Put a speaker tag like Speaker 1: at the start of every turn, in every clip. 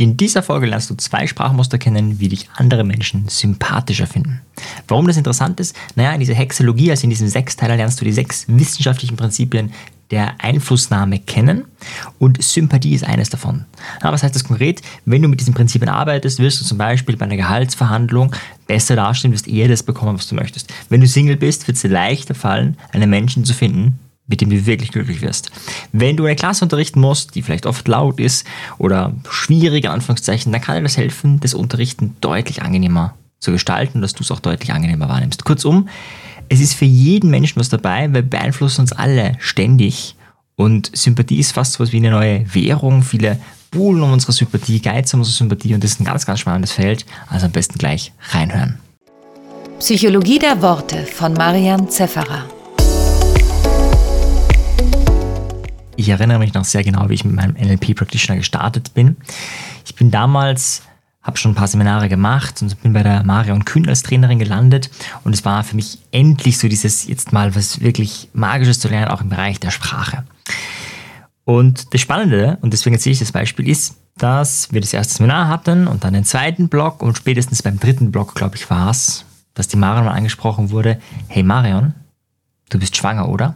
Speaker 1: In dieser Folge lernst du zwei Sprachmuster kennen, wie dich andere Menschen sympathischer finden. Warum das interessant ist? Naja, in dieser Hexologie, also in diesem Sechsteiler, lernst du die sechs wissenschaftlichen Prinzipien der Einflussnahme kennen und Sympathie ist eines davon. Ja, was heißt das konkret? Wenn du mit diesen Prinzipien arbeitest, wirst du zum Beispiel bei einer Gehaltsverhandlung besser dastehen, wirst eher das bekommen, was du möchtest. Wenn du Single bist, wird es dir leichter fallen, einen Menschen zu finden, mit dem du wirklich glücklich wirst. Wenn du eine Klasse unterrichten musst, die vielleicht oft laut ist oder schwierige Anführungszeichen, dann kann dir das helfen, das Unterrichten deutlich angenehmer zu gestalten, dass du es auch deutlich angenehmer wahrnimmst. Kurzum, es ist für jeden Menschen was dabei, weil beeinflussen uns alle ständig. Und Sympathie ist fast so was wie eine neue Währung. Viele buhlen um unsere Sympathie, geizen um unsere Sympathie und das ist ein ganz, ganz spannendes Feld. Also am besten gleich reinhören.
Speaker 2: Psychologie der Worte von Marian Zefferer.
Speaker 1: Ich erinnere mich noch sehr genau, wie ich mit meinem NLP Practitioner gestartet bin. Ich bin damals, habe schon ein paar Seminare gemacht und bin bei der Marion Kühn als Trainerin gelandet und es war für mich endlich so dieses jetzt mal was wirklich Magisches zu lernen, auch im Bereich der Sprache. Und das Spannende, und deswegen erzähle ich das Beispiel, ist, dass wir das erste Seminar hatten und dann den zweiten Block und spätestens beim dritten Block, glaube ich, war es, dass die Marion mal angesprochen wurde, hey Marion, du bist schwanger, oder?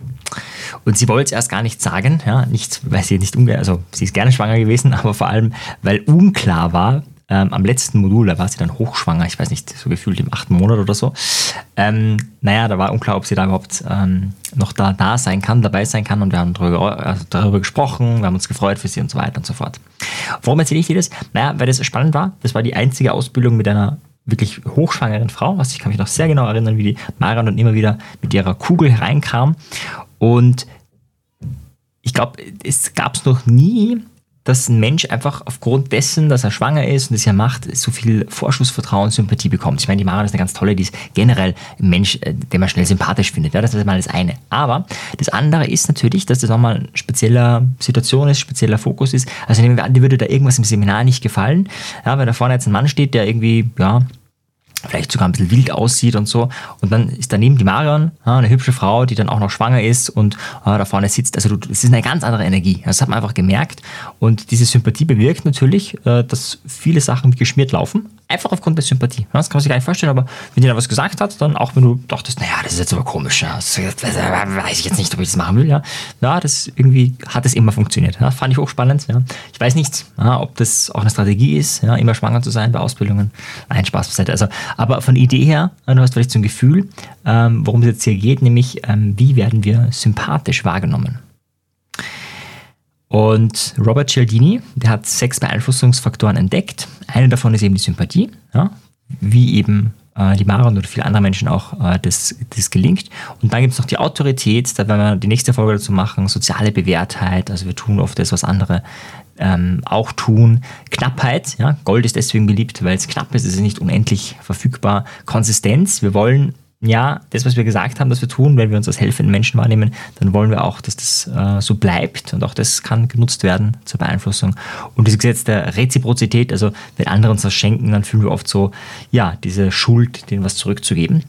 Speaker 1: Und sie wollte es erst gar nicht sagen, ja, nicht, weil sie nicht ungern, also sie ist gerne schwanger gewesen, aber vor allem, weil unklar war, ähm, am letzten Modul, da war sie dann hochschwanger, ich weiß nicht, so gefühlt im achten Monat oder so. Ähm, naja, da war unklar, ob sie da überhaupt ähm, noch da, da sein kann, dabei sein kann und wir haben darüber, also darüber gesprochen, wir haben uns gefreut für sie und so weiter und so fort. Warum erzähle ich dir das? Naja, weil das spannend war, das war die einzige Ausbildung mit einer wirklich hochschwangeren Frau. Also ich kann mich noch sehr genau erinnern, wie die Marion dann immer wieder mit ihrer Kugel hereinkam. Und ich glaube, es gab es noch nie, dass ein Mensch einfach aufgrund dessen, dass er schwanger ist und das ja macht, so viel Vorschussvertrauen, Sympathie bekommt. Ich meine, die Marion ist eine ganz tolle, die ist generell ein Mensch, äh, den man schnell sympathisch findet. Ja, das ist mal das eine. Aber das andere ist natürlich, dass das nochmal eine spezielle Situation ist, spezieller Fokus ist. Also nehmen wir an, dir würde da irgendwas im Seminar nicht gefallen. Ja, wenn da vorne jetzt ein Mann steht, der irgendwie, ja, vielleicht sogar ein bisschen wild aussieht und so. Und dann ist daneben die Marion, ja, eine hübsche Frau, die dann auch noch schwanger ist und äh, da vorne sitzt. Also es ist eine ganz andere Energie. Das hat man einfach gemerkt. Und diese Sympathie bewirkt natürlich, äh, dass viele Sachen geschmiert laufen. Einfach aufgrund der Sympathie. Das kann man sich gar nicht vorstellen, aber wenn dir da was gesagt hat, dann auch wenn du dachtest, naja, das ist jetzt aber komisch, ja, das, das, weiß ich jetzt nicht, ob ich das machen will, ja. Ja, das irgendwie hat es immer funktioniert. Ja, fand ich hochspannend. Ja. Ich weiß nicht, ja, ob das auch eine Strategie ist, ja, immer schwanger zu sein bei Ausbildungen. Nein, Spaß beiseite. Also, aber von Idee her, du hast vielleicht so ein Gefühl, ähm, worum es jetzt hier geht, nämlich ähm, wie werden wir sympathisch wahrgenommen. Und Robert Cialdini, der hat sechs Beeinflussungsfaktoren entdeckt. Eine davon ist eben die Sympathie, ja, wie eben äh, die Maron oder viele andere Menschen auch äh, das, das gelingt. Und dann gibt es noch die Autorität, da werden wir die nächste Folge dazu machen, soziale Bewährtheit, also wir tun oft das, was andere ähm, auch tun. Knappheit, ja, Gold ist deswegen beliebt, weil es knapp ist, es ist nicht unendlich verfügbar. Konsistenz, wir wollen ja, das, was wir gesagt haben, dass wir tun, wenn wir uns als helfenden Menschen wahrnehmen, dann wollen wir auch, dass das äh, so bleibt und auch das kann genutzt werden zur Beeinflussung. Und dieses Gesetz der Reziprozität, also wenn andere uns was schenken, dann fühlen wir oft so, ja, diese Schuld, denen was zurückzugeben.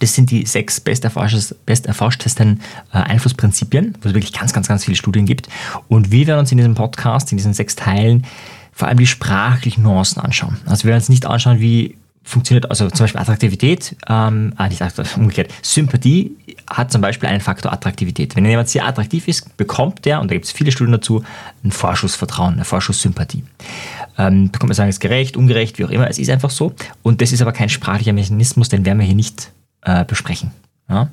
Speaker 1: Das sind die sechs besterforschtesten äh, Einflussprinzipien, wo es wirklich ganz, ganz, ganz viele Studien gibt. Und wir werden uns in diesem Podcast, in diesen sechs Teilen, vor allem die sprachlichen Nuancen anschauen. Also wir werden uns nicht anschauen, wie funktioniert, also zum Beispiel Attraktivität, ähm, ah, nicht umgekehrt, Sympathie hat zum Beispiel einen Faktor Attraktivität. Wenn jemand sehr attraktiv ist, bekommt der, und da gibt es viele Studien dazu, ein Vorschussvertrauen, eine Vorschusssympathie. Ähm, da kann man sagen, es ist gerecht, ungerecht, wie auch immer, es ist einfach so. Und das ist aber kein sprachlicher Mechanismus, den werden wir hier nicht äh, besprechen. Ja?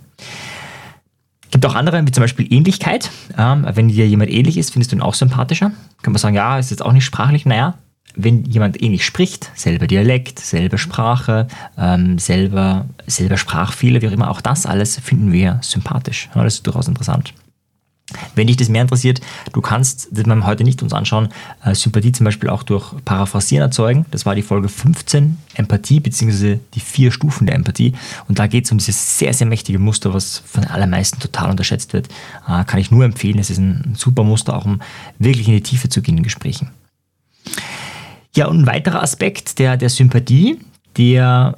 Speaker 1: gibt auch andere, wie zum Beispiel Ähnlichkeit. Ähm, wenn dir jemand ähnlich ist, findest du ihn auch sympathischer. Kann man sagen, ja, ist jetzt auch nicht sprachlich. Naja, wenn jemand ähnlich spricht, selber Dialekt, selbe Sprache, ähm, selber, selber Sprachfehler, wie auch immer, auch das alles finden wir sympathisch. Ja, das ist durchaus interessant. Wenn dich das mehr interessiert, du kannst, das wir heute nicht uns anschauen, äh, Sympathie zum Beispiel auch durch Paraphrasieren erzeugen. Das war die Folge 15, Empathie, beziehungsweise die vier Stufen der Empathie. Und da geht es um dieses sehr, sehr mächtige Muster, was von den allermeisten total unterschätzt wird. Äh, kann ich nur empfehlen. Es ist ein super Muster, auch um wirklich in die Tiefe zu gehen in Gesprächen. Ja, und ein weiterer Aspekt der, der Sympathie, der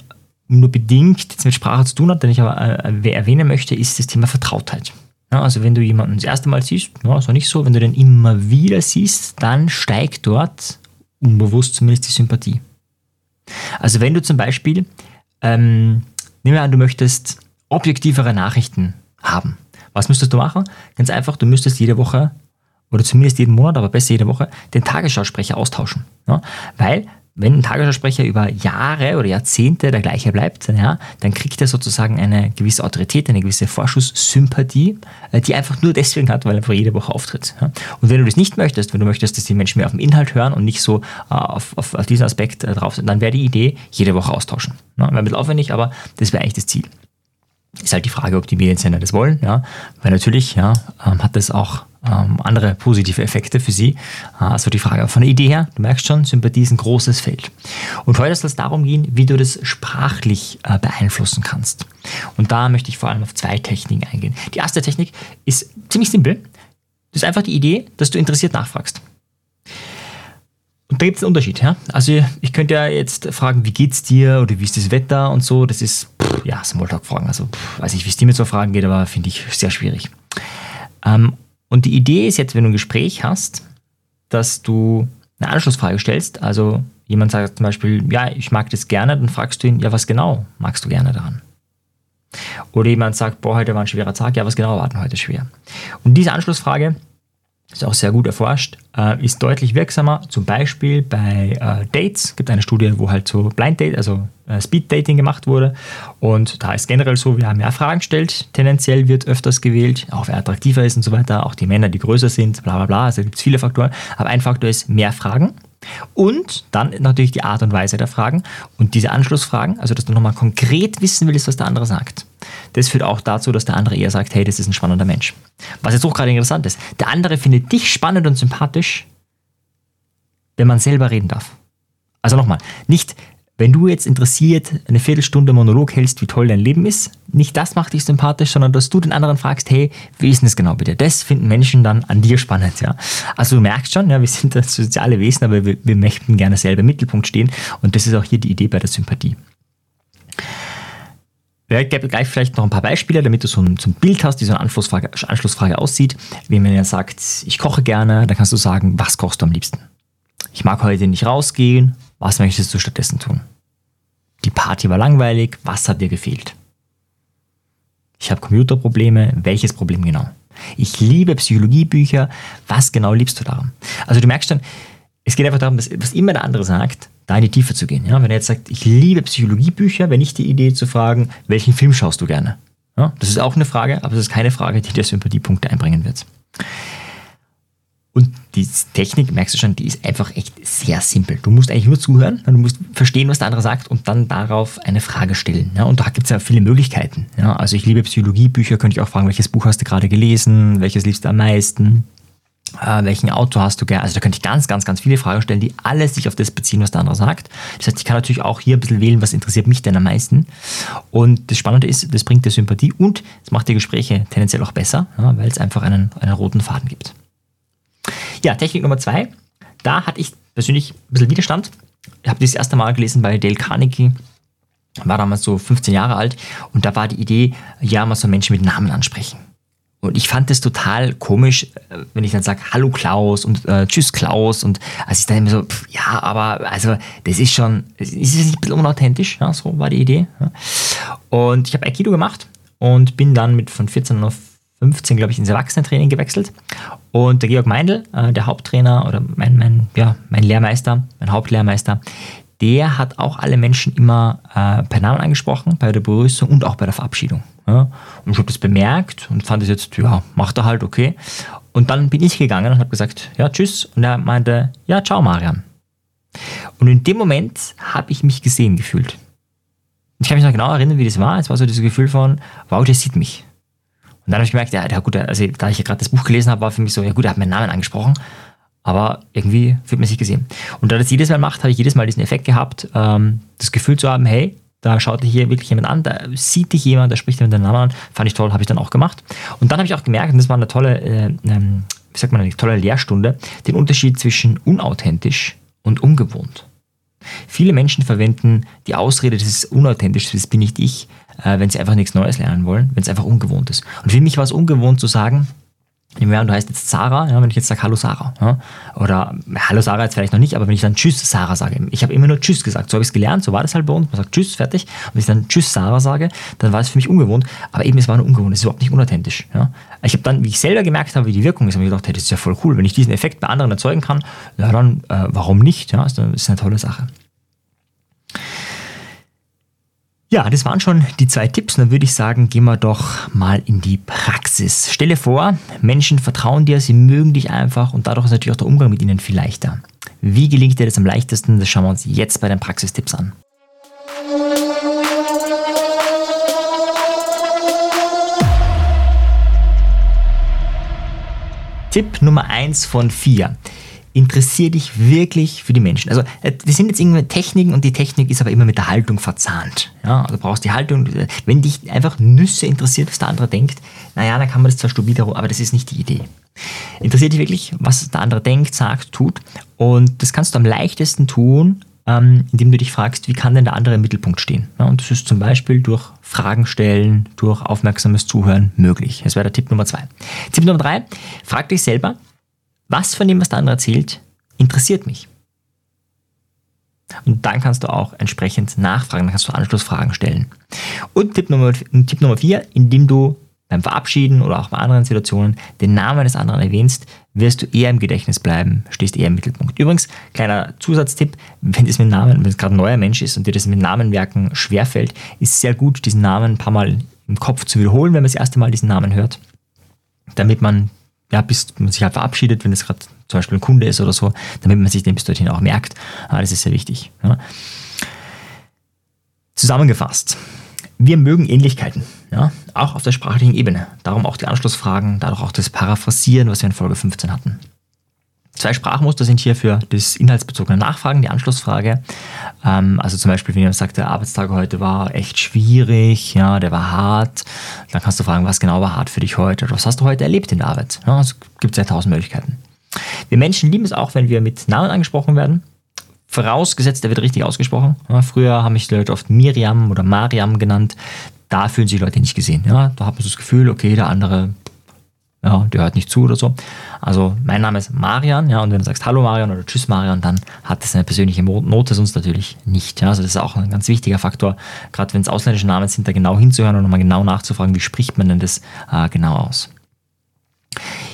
Speaker 1: nur bedingt jetzt mit Sprache zu tun hat, den ich aber äh, erwähnen möchte, ist das Thema Vertrautheit. Ja, also wenn du jemanden das erste Mal siehst, ja, ist auch nicht so, wenn du den immer wieder siehst, dann steigt dort unbewusst zumindest die Sympathie. Also wenn du zum Beispiel, ähm, nehmen wir an, du möchtest objektivere Nachrichten haben. Was müsstest du machen? Ganz einfach, du müsstest jede Woche oder zumindest jeden Monat, aber besser jede Woche, den Tagesschausprecher austauschen. Ja? Weil wenn ein Tagesschausprecher über Jahre oder Jahrzehnte der gleiche bleibt, ja, dann kriegt er sozusagen eine gewisse Autorität, eine gewisse Vorschusssympathie, äh, die einfach nur deswegen hat, weil er einfach jede Woche auftritt. Ja. Und wenn du das nicht möchtest, wenn du möchtest, dass die Menschen mehr auf den Inhalt hören und nicht so äh, auf, auf, auf, diesen Aspekt äh, drauf sind, dann wäre die Idee, jede Woche austauschen. Ja, wäre ein bisschen aufwendig, aber das wäre eigentlich das Ziel. Ist halt die Frage, ob die Mediensender das wollen, ja. Weil natürlich, ja, ähm, hat das auch ähm, andere positive Effekte für sie. Also die Frage von der Idee her, du merkst schon, Sympathie ist ein großes Feld. Und heute soll es darum gehen, wie du das sprachlich äh, beeinflussen kannst. Und da möchte ich vor allem auf zwei Techniken eingehen. Die erste Technik ist ziemlich simpel. Das ist einfach die Idee, dass du interessiert nachfragst. Und da gibt es einen Unterschied. Ja? Also ich könnte ja jetzt fragen, wie geht's dir oder wie ist das Wetter und so. Das ist, pff, ja, Smalltalk-Fragen. Also pff, weiß ich, wie es dir mit so Fragen geht, aber finde ich sehr schwierig. Ähm, und die Idee ist jetzt, wenn du ein Gespräch hast, dass du eine Anschlussfrage stellst. Also jemand sagt zum Beispiel, ja, ich mag das gerne, dann fragst du ihn, ja, was genau magst du gerne daran? Oder jemand sagt, boah, heute war ein schwerer Tag, ja, was genau war denn heute schwer? Und diese Anschlussfrage ist auch sehr gut erforscht, äh, ist deutlich wirksamer, zum Beispiel bei äh, Dates. Es gibt eine Studie, wo halt so Blind Date, also äh, Speed Dating gemacht wurde. Und da ist generell so, wir haben mehr Fragen gestellt, tendenziell wird öfters gewählt, auch wer attraktiver ist und so weiter, auch die Männer, die größer sind, bla bla bla. Also gibt es viele Faktoren. Aber ein Faktor ist mehr Fragen. Und dann natürlich die Art und Weise der Fragen und diese Anschlussfragen, also dass du nochmal konkret wissen willst, was der andere sagt. Das führt auch dazu, dass der andere eher sagt, hey, das ist ein spannender Mensch. Was jetzt auch gerade interessant ist, der andere findet dich spannend und sympathisch, wenn man selber reden darf. Also nochmal, nicht wenn du jetzt interessiert eine Viertelstunde Monolog hältst, wie toll dein Leben ist, nicht das macht dich sympathisch, sondern dass du den anderen fragst, hey, wie ist denn das genau bitte? Das finden Menschen dann an dir spannend, ja. Also du merkst schon, ja, wir sind das soziale Wesen, aber wir, wir möchten gerne selber im Mittelpunkt stehen und das ist auch hier die Idee bei der Sympathie. Ich gebe gleich vielleicht noch ein paar Beispiele, damit du so ein, so ein Bild hast, wie so eine Anschlussfrage, Anschlussfrage aussieht. Wenn man ja sagt, ich koche gerne, dann kannst du sagen, was kochst du am liebsten? Ich mag heute nicht rausgehen, was möchtest du stattdessen tun? Die Party war langweilig, was hat dir gefehlt? Ich habe Computerprobleme, welches Problem genau? Ich liebe Psychologiebücher, was genau liebst du daran? Also du merkst dann, es geht einfach darum, dass was immer der andere sagt, da in die Tiefe zu gehen. Ja? Wenn er jetzt sagt, ich liebe Psychologiebücher, wäre nicht die Idee zu fragen, welchen Film schaust du gerne? Ja? Das ist auch eine Frage, aber das ist keine Frage, die dir Sympathiepunkte einbringen wird. Und die Technik, merkst du schon, die ist einfach echt sehr simpel. Du musst eigentlich nur zuhören, du musst verstehen, was der andere sagt und dann darauf eine Frage stellen. Ja, und da gibt es ja viele Möglichkeiten. Ja, also ich liebe Psychologiebücher, könnte ich auch fragen, welches Buch hast du gerade gelesen, welches liebst du am meisten, äh, welchen Auto hast du gerne. Also da könnte ich ganz, ganz, ganz viele Fragen stellen, die alles sich auf das beziehen, was der andere sagt. Das heißt, ich kann natürlich auch hier ein bisschen wählen, was interessiert mich denn am meisten. Und das Spannende ist, das bringt dir Sympathie und es macht die Gespräche tendenziell auch besser, ja, weil es einfach einen, einen roten Faden gibt. Ja, Technik Nummer zwei. Da hatte ich persönlich ein bisschen Widerstand. Ich habe das erste Mal gelesen bei Dale Carnegie. War damals so 15 Jahre alt und da war die Idee, ja, man soll Menschen mit Namen ansprechen. Und ich fand das total komisch, äh, wenn ich dann sage, hallo Klaus und äh, tschüss Klaus. Und als ich dann immer so, pff, ja, aber also das ist schon, ist das nicht ein bisschen unauthentisch? Ja, so war die Idee. Ja. Und ich habe Aikido gemacht und bin dann mit von 14 auf 15, glaube ich, ins Erwachsenentraining gewechselt. Und der Georg Meindl, äh, der Haupttrainer oder mein, mein, ja, mein Lehrmeister, mein Hauptlehrmeister, der hat auch alle Menschen immer äh, per Namen angesprochen, bei der Begrüßung und auch bei der Verabschiedung. Ja. Und ich habe das bemerkt und fand es jetzt, ja, macht er halt, okay. Und dann bin ich gegangen und habe gesagt, ja, tschüss. Und er meinte, ja, ciao, Marian. Und in dem Moment habe ich mich gesehen gefühlt. Ich kann mich noch genau erinnern, wie das war. Es war so dieses Gefühl von, wow, der sieht mich. Und dann habe ich gemerkt, ja, ja gut, also da ich ja gerade das Buch gelesen habe, war für mich so, ja gut, er hat meinen Namen angesprochen, aber irgendwie fühlt man sich gesehen. Und da das jedes Mal macht, habe ich jedes Mal diesen Effekt gehabt, ähm, das Gefühl zu haben, hey, da schaut dich hier wirklich jemand an, da sieht dich jemand, da spricht jemand deinen Namen an, fand ich toll, habe ich dann auch gemacht. Und dann habe ich auch gemerkt, und das war eine tolle, äh, ähm, wie sagt man, eine tolle Lehrstunde, den Unterschied zwischen unauthentisch und ungewohnt. Viele Menschen verwenden die Ausrede, das ist unauthentisch, das bin nicht ich, äh, wenn sie einfach nichts Neues lernen wollen, wenn es einfach ungewohnt ist. Und für mich war es ungewohnt zu sagen, du heißt jetzt Sarah, ja, wenn ich jetzt sage Hallo Sarah. Ja, oder Hallo Sarah jetzt vielleicht noch nicht, aber wenn ich dann Tschüss Sarah sage, ich habe immer nur Tschüss gesagt, so habe ich es gelernt, so war das halt bei uns, man sagt Tschüss, fertig. Und wenn ich dann Tschüss Sarah sage, dann war es für mich ungewohnt, aber eben es war nur ungewohnt, es ist überhaupt nicht unauthentisch. Ja. Ich habe dann, wie ich selber gemerkt habe, wie die Wirkung ist, habe ich gedacht, hey, das ist ja voll cool, wenn ich diesen Effekt bei anderen erzeugen kann, ja dann, äh, warum nicht? Ja, das ist eine tolle Sache. Ja, das waren schon die zwei Tipps. Dann würde ich sagen, gehen wir doch mal in die Praxis. Stelle vor, Menschen vertrauen dir, sie mögen dich einfach und dadurch ist natürlich auch der Umgang mit ihnen viel leichter. Wie gelingt dir das am leichtesten? Das schauen wir uns jetzt bei den Praxistipps an. Tipp Nummer 1 von 4 interessier dich wirklich für die Menschen. Also äh, das sind jetzt irgendwie Techniken und die Technik ist aber immer mit der Haltung verzahnt. Ja, also du brauchst die Haltung, wenn dich einfach Nüsse interessiert, was der andere denkt, naja, dann kann man das zwar studieren, aber das ist nicht die Idee. Interessiert dich wirklich, was der andere denkt, sagt, tut und das kannst du am leichtesten tun, ähm, indem du dich fragst, wie kann denn der andere im Mittelpunkt stehen? Ja, und das ist zum Beispiel durch Fragen stellen, durch aufmerksames Zuhören möglich. Das wäre der Tipp Nummer zwei. Tipp Nummer drei, frag dich selber, was von dem, was der andere erzählt, interessiert mich? Und dann kannst du auch entsprechend nachfragen, dann kannst du Anschlussfragen stellen. Und Tipp Nummer, Tipp Nummer vier, indem du beim Verabschieden oder auch bei anderen Situationen den Namen des anderen erwähnst, wirst du eher im Gedächtnis bleiben, stehst eher im Mittelpunkt. Übrigens, kleiner Zusatztipp, wenn es mit Namen, wenn es gerade ein neuer Mensch ist und dir das mit Namenwerken schwerfällt, ist sehr gut, diesen Namen ein paar Mal im Kopf zu wiederholen, wenn man das erste Mal diesen Namen hört, damit man ja, bis man sich halt verabschiedet, wenn es gerade zum Beispiel ein Kunde ist oder so, damit man sich den bis dorthin auch merkt. Ah, das ist sehr wichtig. Ja. Zusammengefasst. Wir mögen Ähnlichkeiten, ja, auch auf der sprachlichen Ebene. Darum auch die Anschlussfragen, dadurch auch das Paraphrasieren, was wir in Folge 15 hatten. Zwei Sprachmuster sind hier für das inhaltsbezogene Nachfragen, die Anschlussfrage. Ähm, also zum Beispiel, wenn jemand sagt, der Arbeitstag heute war echt schwierig, ja, der war hart, dann kannst du fragen, was genau war hart für dich heute? Was hast du heute erlebt in der Arbeit? Ja, es gibt ja tausend Möglichkeiten. Wir Menschen lieben es auch, wenn wir mit Namen angesprochen werden. Vorausgesetzt, der wird richtig ausgesprochen. Ja, früher haben mich die Leute oft Miriam oder Mariam genannt. Da fühlen sich die Leute nicht gesehen. Ja, da hat man so das Gefühl, okay, der andere ja, der hört nicht zu oder so. Also mein Name ist Marian, ja, und wenn du sagst Hallo Marian oder Tschüss Marian, dann hat das eine persönliche Note, sonst natürlich nicht. Ja, also das ist auch ein ganz wichtiger Faktor, gerade wenn es ausländische Namen sind, da genau hinzuhören und nochmal genau nachzufragen, wie spricht man denn das äh, genau aus.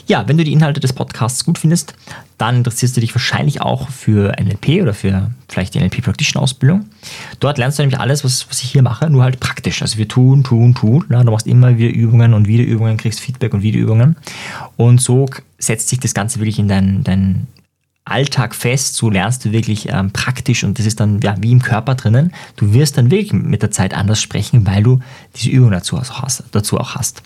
Speaker 1: Ja, wenn du die Inhalte des Podcasts gut findest, dann interessierst du dich wahrscheinlich auch für NLP oder für vielleicht die NLP Practitioner Ausbildung. Dort lernst du nämlich alles, was, was ich hier mache, nur halt praktisch. Also wir tun, tun, tun. Ja, du machst immer wieder Übungen und wieder Übungen, kriegst Feedback und wieder Übungen. Und so setzt sich das Ganze wirklich in dein, dein Alltag fest, so lernst du wirklich ähm, praktisch und das ist dann ja, wie im Körper drinnen. Du wirst dann wirklich mit der Zeit anders sprechen, weil du diese Übung dazu hast. Dazu auch hast.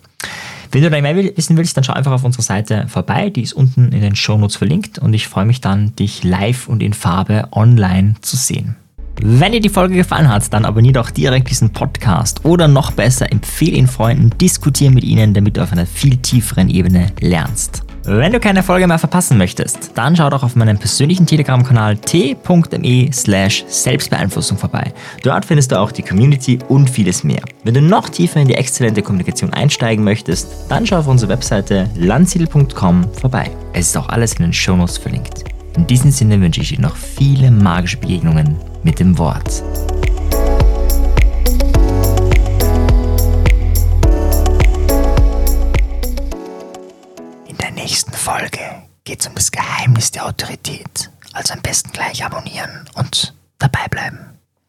Speaker 1: Wenn du da mehr wissen willst, dann schau einfach auf unserer Seite vorbei. Die ist unten in den Show Notes verlinkt und ich freue mich dann, dich live und in Farbe online zu sehen. Wenn dir die Folge gefallen hat, dann abonniere doch direkt diesen Podcast oder noch besser, empfehle ihn Freunden, diskutiere mit ihnen, damit du auf einer viel tieferen Ebene lernst. Wenn du keine Folge mehr verpassen möchtest, dann schau doch auf meinem persönlichen Telegram-Kanal t.me slash Selbstbeeinflussung vorbei. Dort findest du auch die Community und vieles mehr. Wenn du noch tiefer in die exzellente Kommunikation einsteigen möchtest, dann schau auf unsere Webseite landsiedel.com vorbei. Es ist auch alles in den Shownotes verlinkt. In diesem Sinne wünsche ich dir noch viele magische Begegnungen mit dem Wort. nächsten Folge geht es um das Geheimnis der Autorität. Also am besten gleich abonnieren und dabei bleiben.